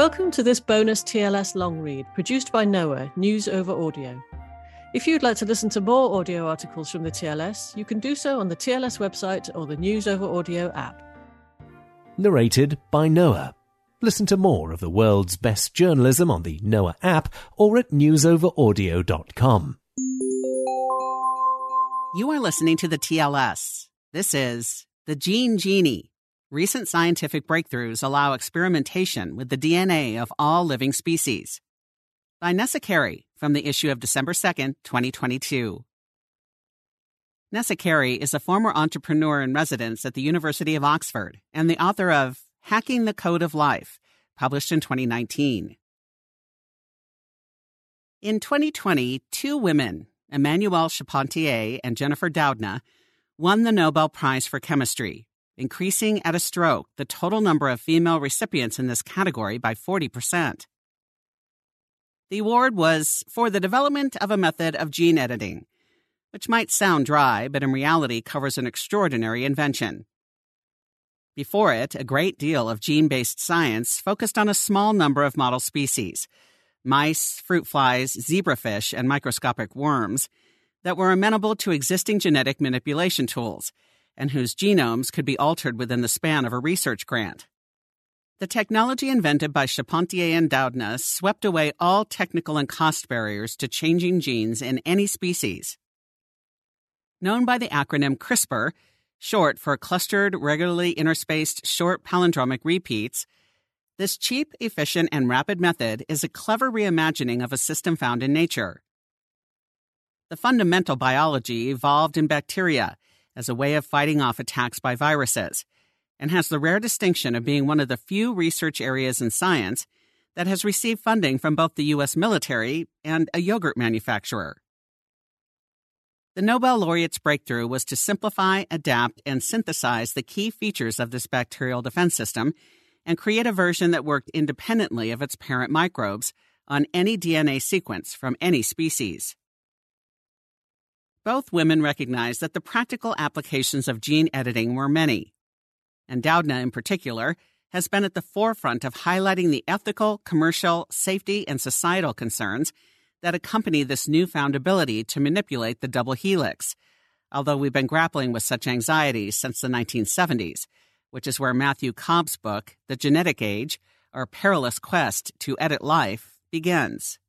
Welcome to this bonus TLS long read produced by Noa, News Over Audio. If you'd like to listen to more audio articles from the TLS, you can do so on the TLS website or the News Over Audio app. Narrated by Noa. Listen to more of the world's best journalism on the Noa app or at newsoveraudio.com. You are listening to the TLS. This is The Gene Genie. Recent scientific breakthroughs allow experimentation with the DNA of all living species. By Nessa Carey from the issue of December 2nd, 2022. Nessa Carey is a former entrepreneur in residence at the University of Oxford and the author of Hacking the Code of Life, published in 2019. In 2020, two women, Emmanuelle Charpentier and Jennifer Doudna, won the Nobel Prize for Chemistry increasing at a stroke the total number of female recipients in this category by 40%. The award was for the development of a method of gene editing, which might sound dry, but in reality covers an extraordinary invention. Before it, a great deal of gene based science focused on a small number of model species mice, fruit flies, zebrafish, and microscopic worms that were amenable to existing genetic manipulation tools and whose genomes could be altered within the span of a research grant. The technology invented by Charpentier and Doudna swept away all technical and cost barriers to changing genes in any species. Known by the acronym CRISPR, short for Clustered Regularly Interspaced Short Palindromic Repeats, this cheap, efficient, and rapid method is a clever reimagining of a system found in nature. The fundamental biology evolved in bacteria as a way of fighting off attacks by viruses, and has the rare distinction of being one of the few research areas in science that has received funding from both the U.S. military and a yogurt manufacturer. The Nobel laureate's breakthrough was to simplify, adapt, and synthesize the key features of this bacterial defense system and create a version that worked independently of its parent microbes on any DNA sequence from any species. Both women recognized that the practical applications of gene editing were many. And Doudna, in particular, has been at the forefront of highlighting the ethical, commercial, safety, and societal concerns that accompany this newfound ability to manipulate the double helix, although we've been grappling with such anxieties since the 1970s, which is where Matthew Cobb's book, The Genetic Age, or Perilous Quest to Edit Life, begins.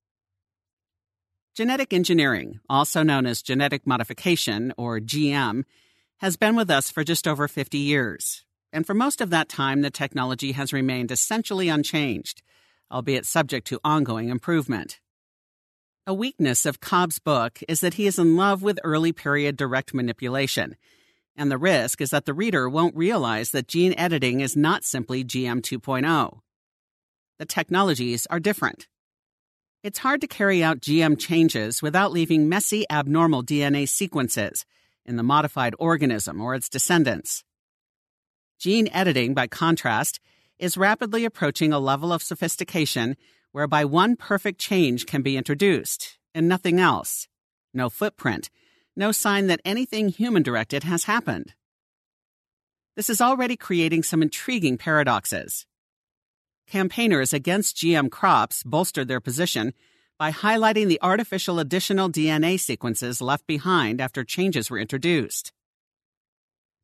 Genetic engineering, also known as genetic modification or GM, has been with us for just over 50 years. And for most of that time, the technology has remained essentially unchanged, albeit subject to ongoing improvement. A weakness of Cobb's book is that he is in love with early period direct manipulation, and the risk is that the reader won't realize that gene editing is not simply GM 2.0. The technologies are different. It's hard to carry out GM changes without leaving messy, abnormal DNA sequences in the modified organism or its descendants. Gene editing, by contrast, is rapidly approaching a level of sophistication whereby one perfect change can be introduced and nothing else. No footprint, no sign that anything human directed has happened. This is already creating some intriguing paradoxes. Campaigners against GM crops bolstered their position by highlighting the artificial additional DNA sequences left behind after changes were introduced.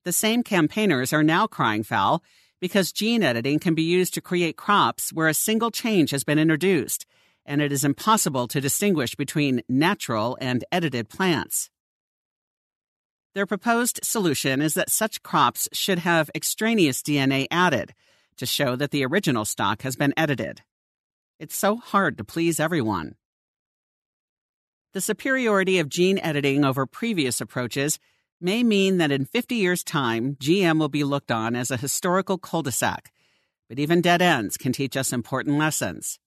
The same campaigners are now crying foul because gene editing can be used to create crops where a single change has been introduced, and it is impossible to distinguish between natural and edited plants. Their proposed solution is that such crops should have extraneous DNA added to show that the original stock has been edited. It's so hard to please everyone. The superiority of gene editing over previous approaches may mean that in 50 years' time, GM will be looked on as a historical cul de sac, but even dead ends can teach us important lessons.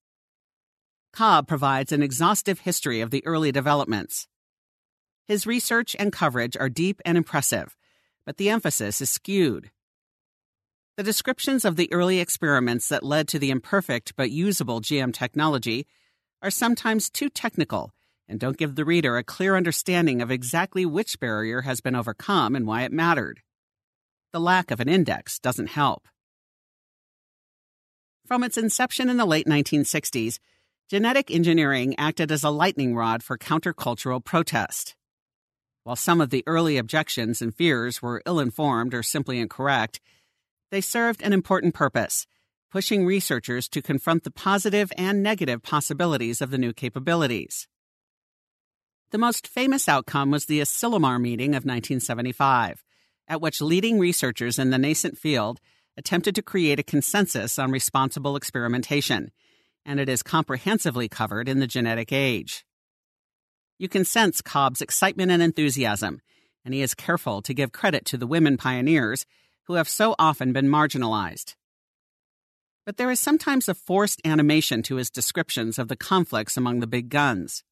Cobb provides an exhaustive history of the early developments. His research and coverage are deep and impressive, but the emphasis is skewed. The descriptions of the early experiments that led to the imperfect but usable GM technology are sometimes too technical and don't give the reader a clear understanding of exactly which barrier has been overcome and why it mattered. The lack of an index doesn't help. From its inception in the late 1960s, genetic engineering acted as a lightning rod for countercultural protest. While some of the early objections and fears were ill informed or simply incorrect, they served an important purpose, pushing researchers to confront the positive and negative possibilities of the new capabilities. The most famous outcome was the Asilomar meeting of 1975, at which leading researchers in the nascent field attempted to create a consensus on responsible experimentation, and it is comprehensively covered in The Genetic Age. You can sense Cobb's excitement and enthusiasm, and he is careful to give credit to the women pioneers who have so often been marginalized. But there is sometimes a forced animation to his descriptions of the conflicts among the big guns.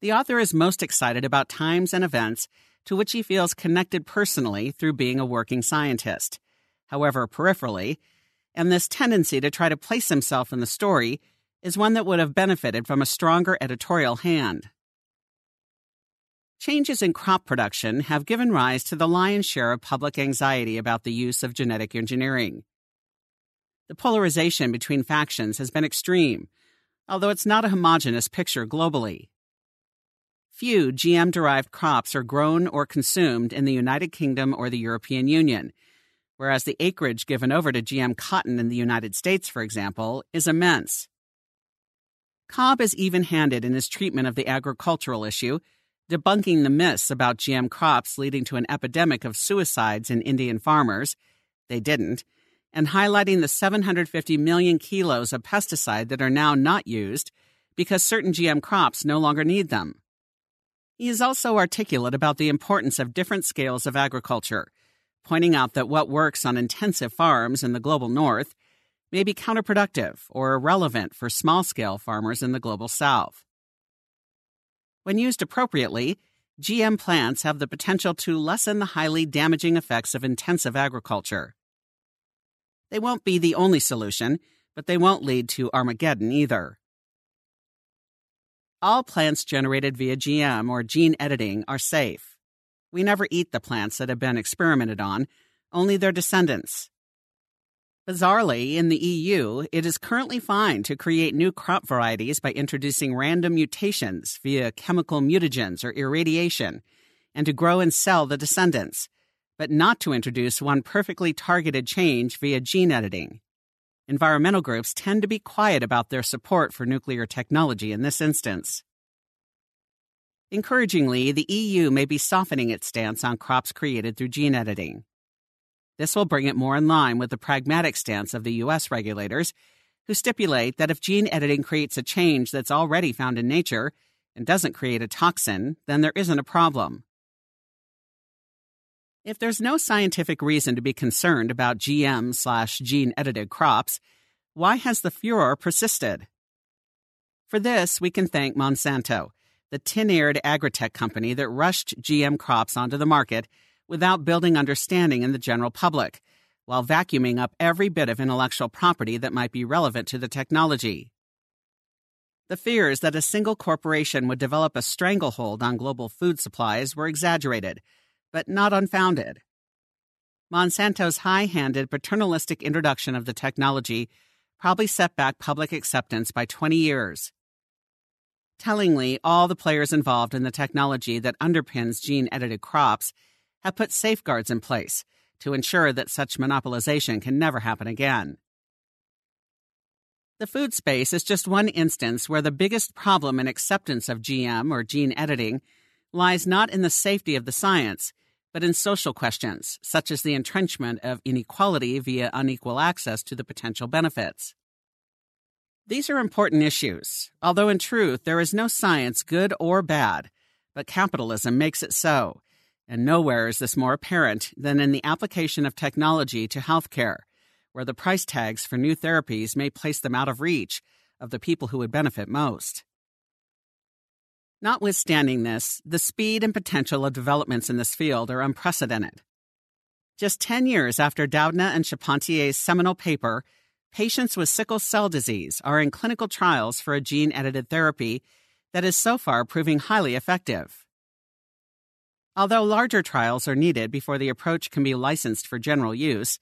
The author is most excited about times and events to which he feels connected personally through being a working scientist, however peripherally, and this tendency to try to place himself in the story is one that would have benefited from a stronger editorial hand. Changes in crop production have given rise to the lion's share of public anxiety about the use of genetic engineering. The polarization between factions has been extreme, although it's not a homogenous picture globally. Few GM derived crops are grown or consumed in the United Kingdom or the European Union, whereas the acreage given over to GM cotton in the United States, for example, is immense. Cobb is even handed in his treatment of the agricultural issue, debunking the myths about GM crops leading to an epidemic of suicides in Indian farmers. They didn't. And highlighting the 750 million kilos of pesticide that are now not used because certain GM crops no longer need them. He is also articulate about the importance of different scales of agriculture, pointing out that what works on intensive farms in the global north may be counterproductive or irrelevant for small scale farmers in the global south. When used appropriately, GM plants have the potential to lessen the highly damaging effects of intensive agriculture. They won't be the only solution, but they won't lead to Armageddon either. All plants generated via GM or gene editing are safe. We never eat the plants that have been experimented on, only their descendants. Bizarrely, in the EU, it is currently fine to create new crop varieties by introducing random mutations via chemical mutagens or irradiation, and to grow and sell the descendants, but not to introduce one perfectly targeted change via gene editing environmental groups tend to be quiet about their support for nuclear technology in this instance. Encouragingly, the EU may be softening its stance on crops created through gene editing. This will bring it more in line with the pragmatic stance of the U.S. regulators, who stipulate that if gene editing creates a change that's already found in nature and doesn't create a toxin, then there isn't a problem. If there's no scientific reason to be concerned about GM slash gene edited crops, why has the furor persisted? For this, we can thank Monsanto, the tin eared agritech company that rushed GM crops onto the market without building understanding in the general public, while vacuuming up every bit of intellectual property that might be relevant to the technology. The fears that a single corporation would develop a stranglehold on global food supplies were exaggerated, but not unfounded. Monsanto's high handed paternalistic introduction of the technology probably set back public acceptance by 20 years. Tellingly, all the players involved in the technology that underpins gene edited crops have put safeguards in place to ensure that such monopolization can never happen again. The food space is just one instance where the biggest problem in acceptance of GM or gene editing lies not in the safety of the science, but in social questions, such as the entrenchment of inequality via unequal access to the potential benefits. These are important issues, although in truth there is no science, good or bad, but capitalism makes it so. And nowhere is this more apparent than in the application of technology to healthcare, where the price tags for new therapies may place them out of reach of the people who would benefit most. Notwithstanding this, the speed and potential of developments in this field are unprecedented. Just 10 years after Doudna and Charpentier's seminal paper, patients with sickle cell disease are in clinical trials for a gene edited therapy that is so far proving highly effective. Although larger trials are needed before the approach can be licensed for general use,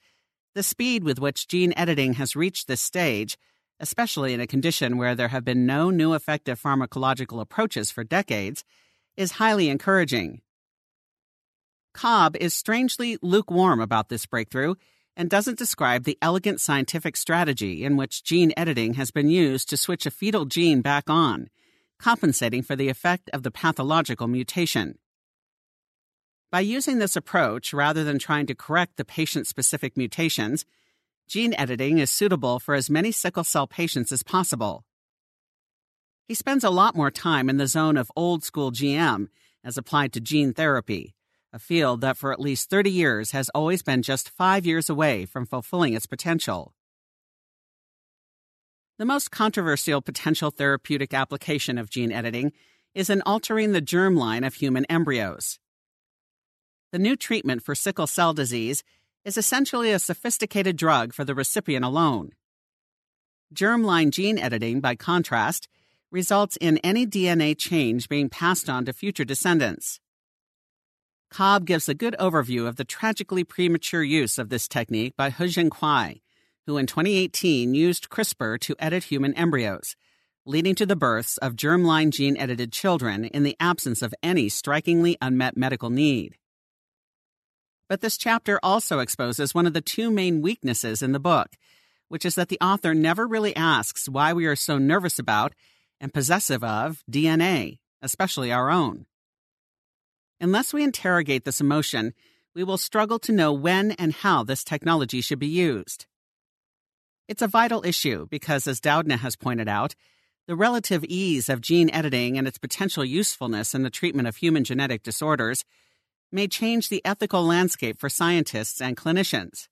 the speed with which gene editing has reached this stage, especially in a condition where there have been no new effective pharmacological approaches for decades, is highly encouraging. Cobb is strangely lukewarm about this breakthrough and doesn't describe the elegant scientific strategy in which gene editing has been used to switch a fetal gene back on, compensating for the effect of the pathological mutation. By using this approach rather than trying to correct the patient specific mutations, gene editing is suitable for as many sickle cell patients as possible. He spends a lot more time in the zone of old school GM as applied to gene therapy a field that for at least 30 years has always been just five years away from fulfilling its potential. The most controversial potential therapeutic application of gene editing is in altering the germline of human embryos. The new treatment for sickle cell disease is essentially a sophisticated drug for the recipient alone. Germline gene editing, by contrast, results in any DNA change being passed on to future descendants. Cobb gives a good overview of the tragically premature use of this technique by He Jiankui, who in 2018 used CRISPR to edit human embryos, leading to the births of germline gene edited children in the absence of any strikingly unmet medical need. But this chapter also exposes one of the two main weaknesses in the book, which is that the author never really asks why we are so nervous about and possessive of DNA, especially our own. Unless we interrogate this emotion, we will struggle to know when and how this technology should be used. It's a vital issue because, as Doudna has pointed out, the relative ease of gene editing and its potential usefulness in the treatment of human genetic disorders may change the ethical landscape for scientists and clinicians.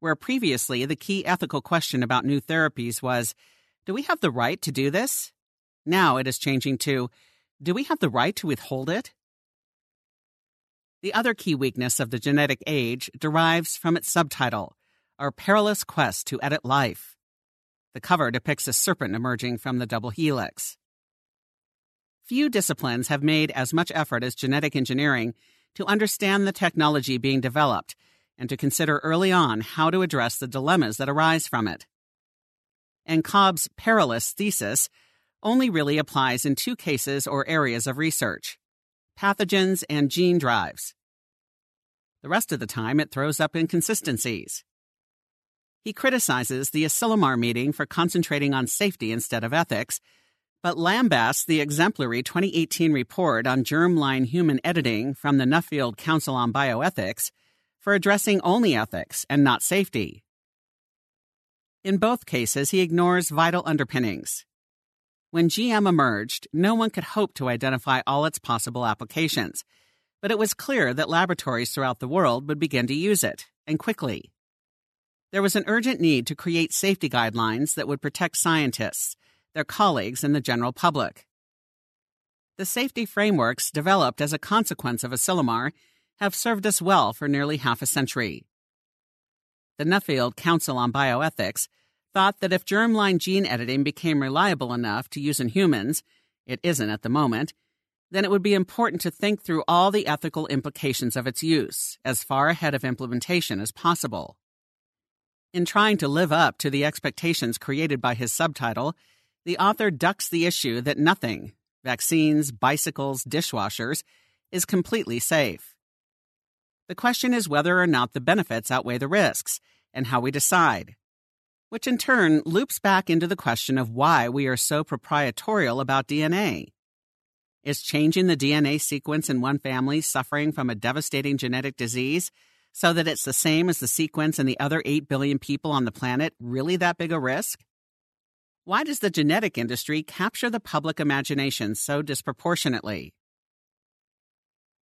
Where previously the key ethical question about new therapies was do we have the right to do this? Now it is changing to do we have the right to withhold it? The other key weakness of the genetic age derives from its subtitle, Our Perilous Quest to Edit Life. The cover depicts a serpent emerging from the double helix. Few disciplines have made as much effort as genetic engineering to understand the technology being developed and to consider early on how to address the dilemmas that arise from it. And Cobb's perilous thesis only really applies in two cases or areas of research pathogens, and gene drives. The rest of the time, it throws up inconsistencies. He criticizes the Asilomar meeting for concentrating on safety instead of ethics, but lambasts the exemplary 2018 report on germline human editing from the Nuffield Council on Bioethics for addressing only ethics and not safety. In both cases, he ignores vital underpinnings. When GM emerged, no one could hope to identify all its possible applications, but it was clear that laboratories throughout the world would begin to use it, and quickly. There was an urgent need to create safety guidelines that would protect scientists, their colleagues, and the general public. The safety frameworks developed as a consequence of Asilomar have served us well for nearly half a century. the Nuffield Council on Bioethics, thought that if germline gene editing became reliable enough to use in humans, it isn't at the moment, then it would be important to think through all the ethical implications of its use as far ahead of implementation as possible. In trying to live up to the expectations created by his subtitle, the author ducks the issue that nothing vaccines, bicycles, dishwashers is completely safe. The question is whether or not the benefits outweigh the risks and how we decide which in turn loops back into the question of why we are so proprietorial about DNA. Is changing the DNA sequence in one family suffering from a devastating genetic disease so that it's the same as the sequence in the other 8 billion people on the planet really that big a risk? Why does the genetic industry capture the public imagination so disproportionately?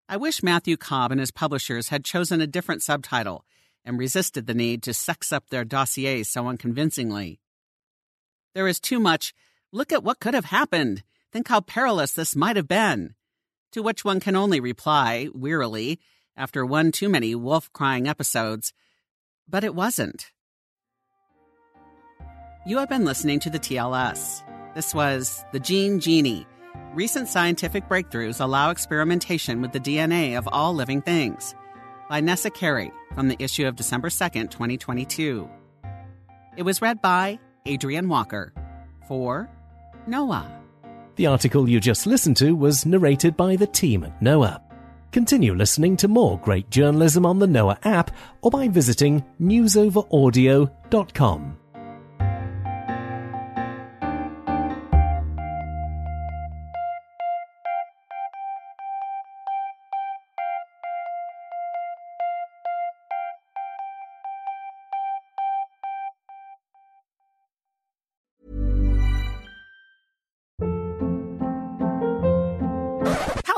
I wish Matthew Cobb and his publishers had chosen a different subtitle and resisted the need to sex up their dossiers so unconvincingly. There is too much, look at what could have happened, think how perilous this might have been, to which one can only reply, wearily, after one too many wolf crying episodes, but it wasn't. You have been listening to the TLS. This was The Gene Genie. Recent scientific breakthroughs allow experimentation with the DNA of all living things by Nessa Carey from the issue of December 2nd, 2022. It was read by Adrienne Walker for Noa. The article you just listened to was narrated by the team at Noa. Continue listening to more great journalism on the Noa app or by visiting newsoveraudio.com.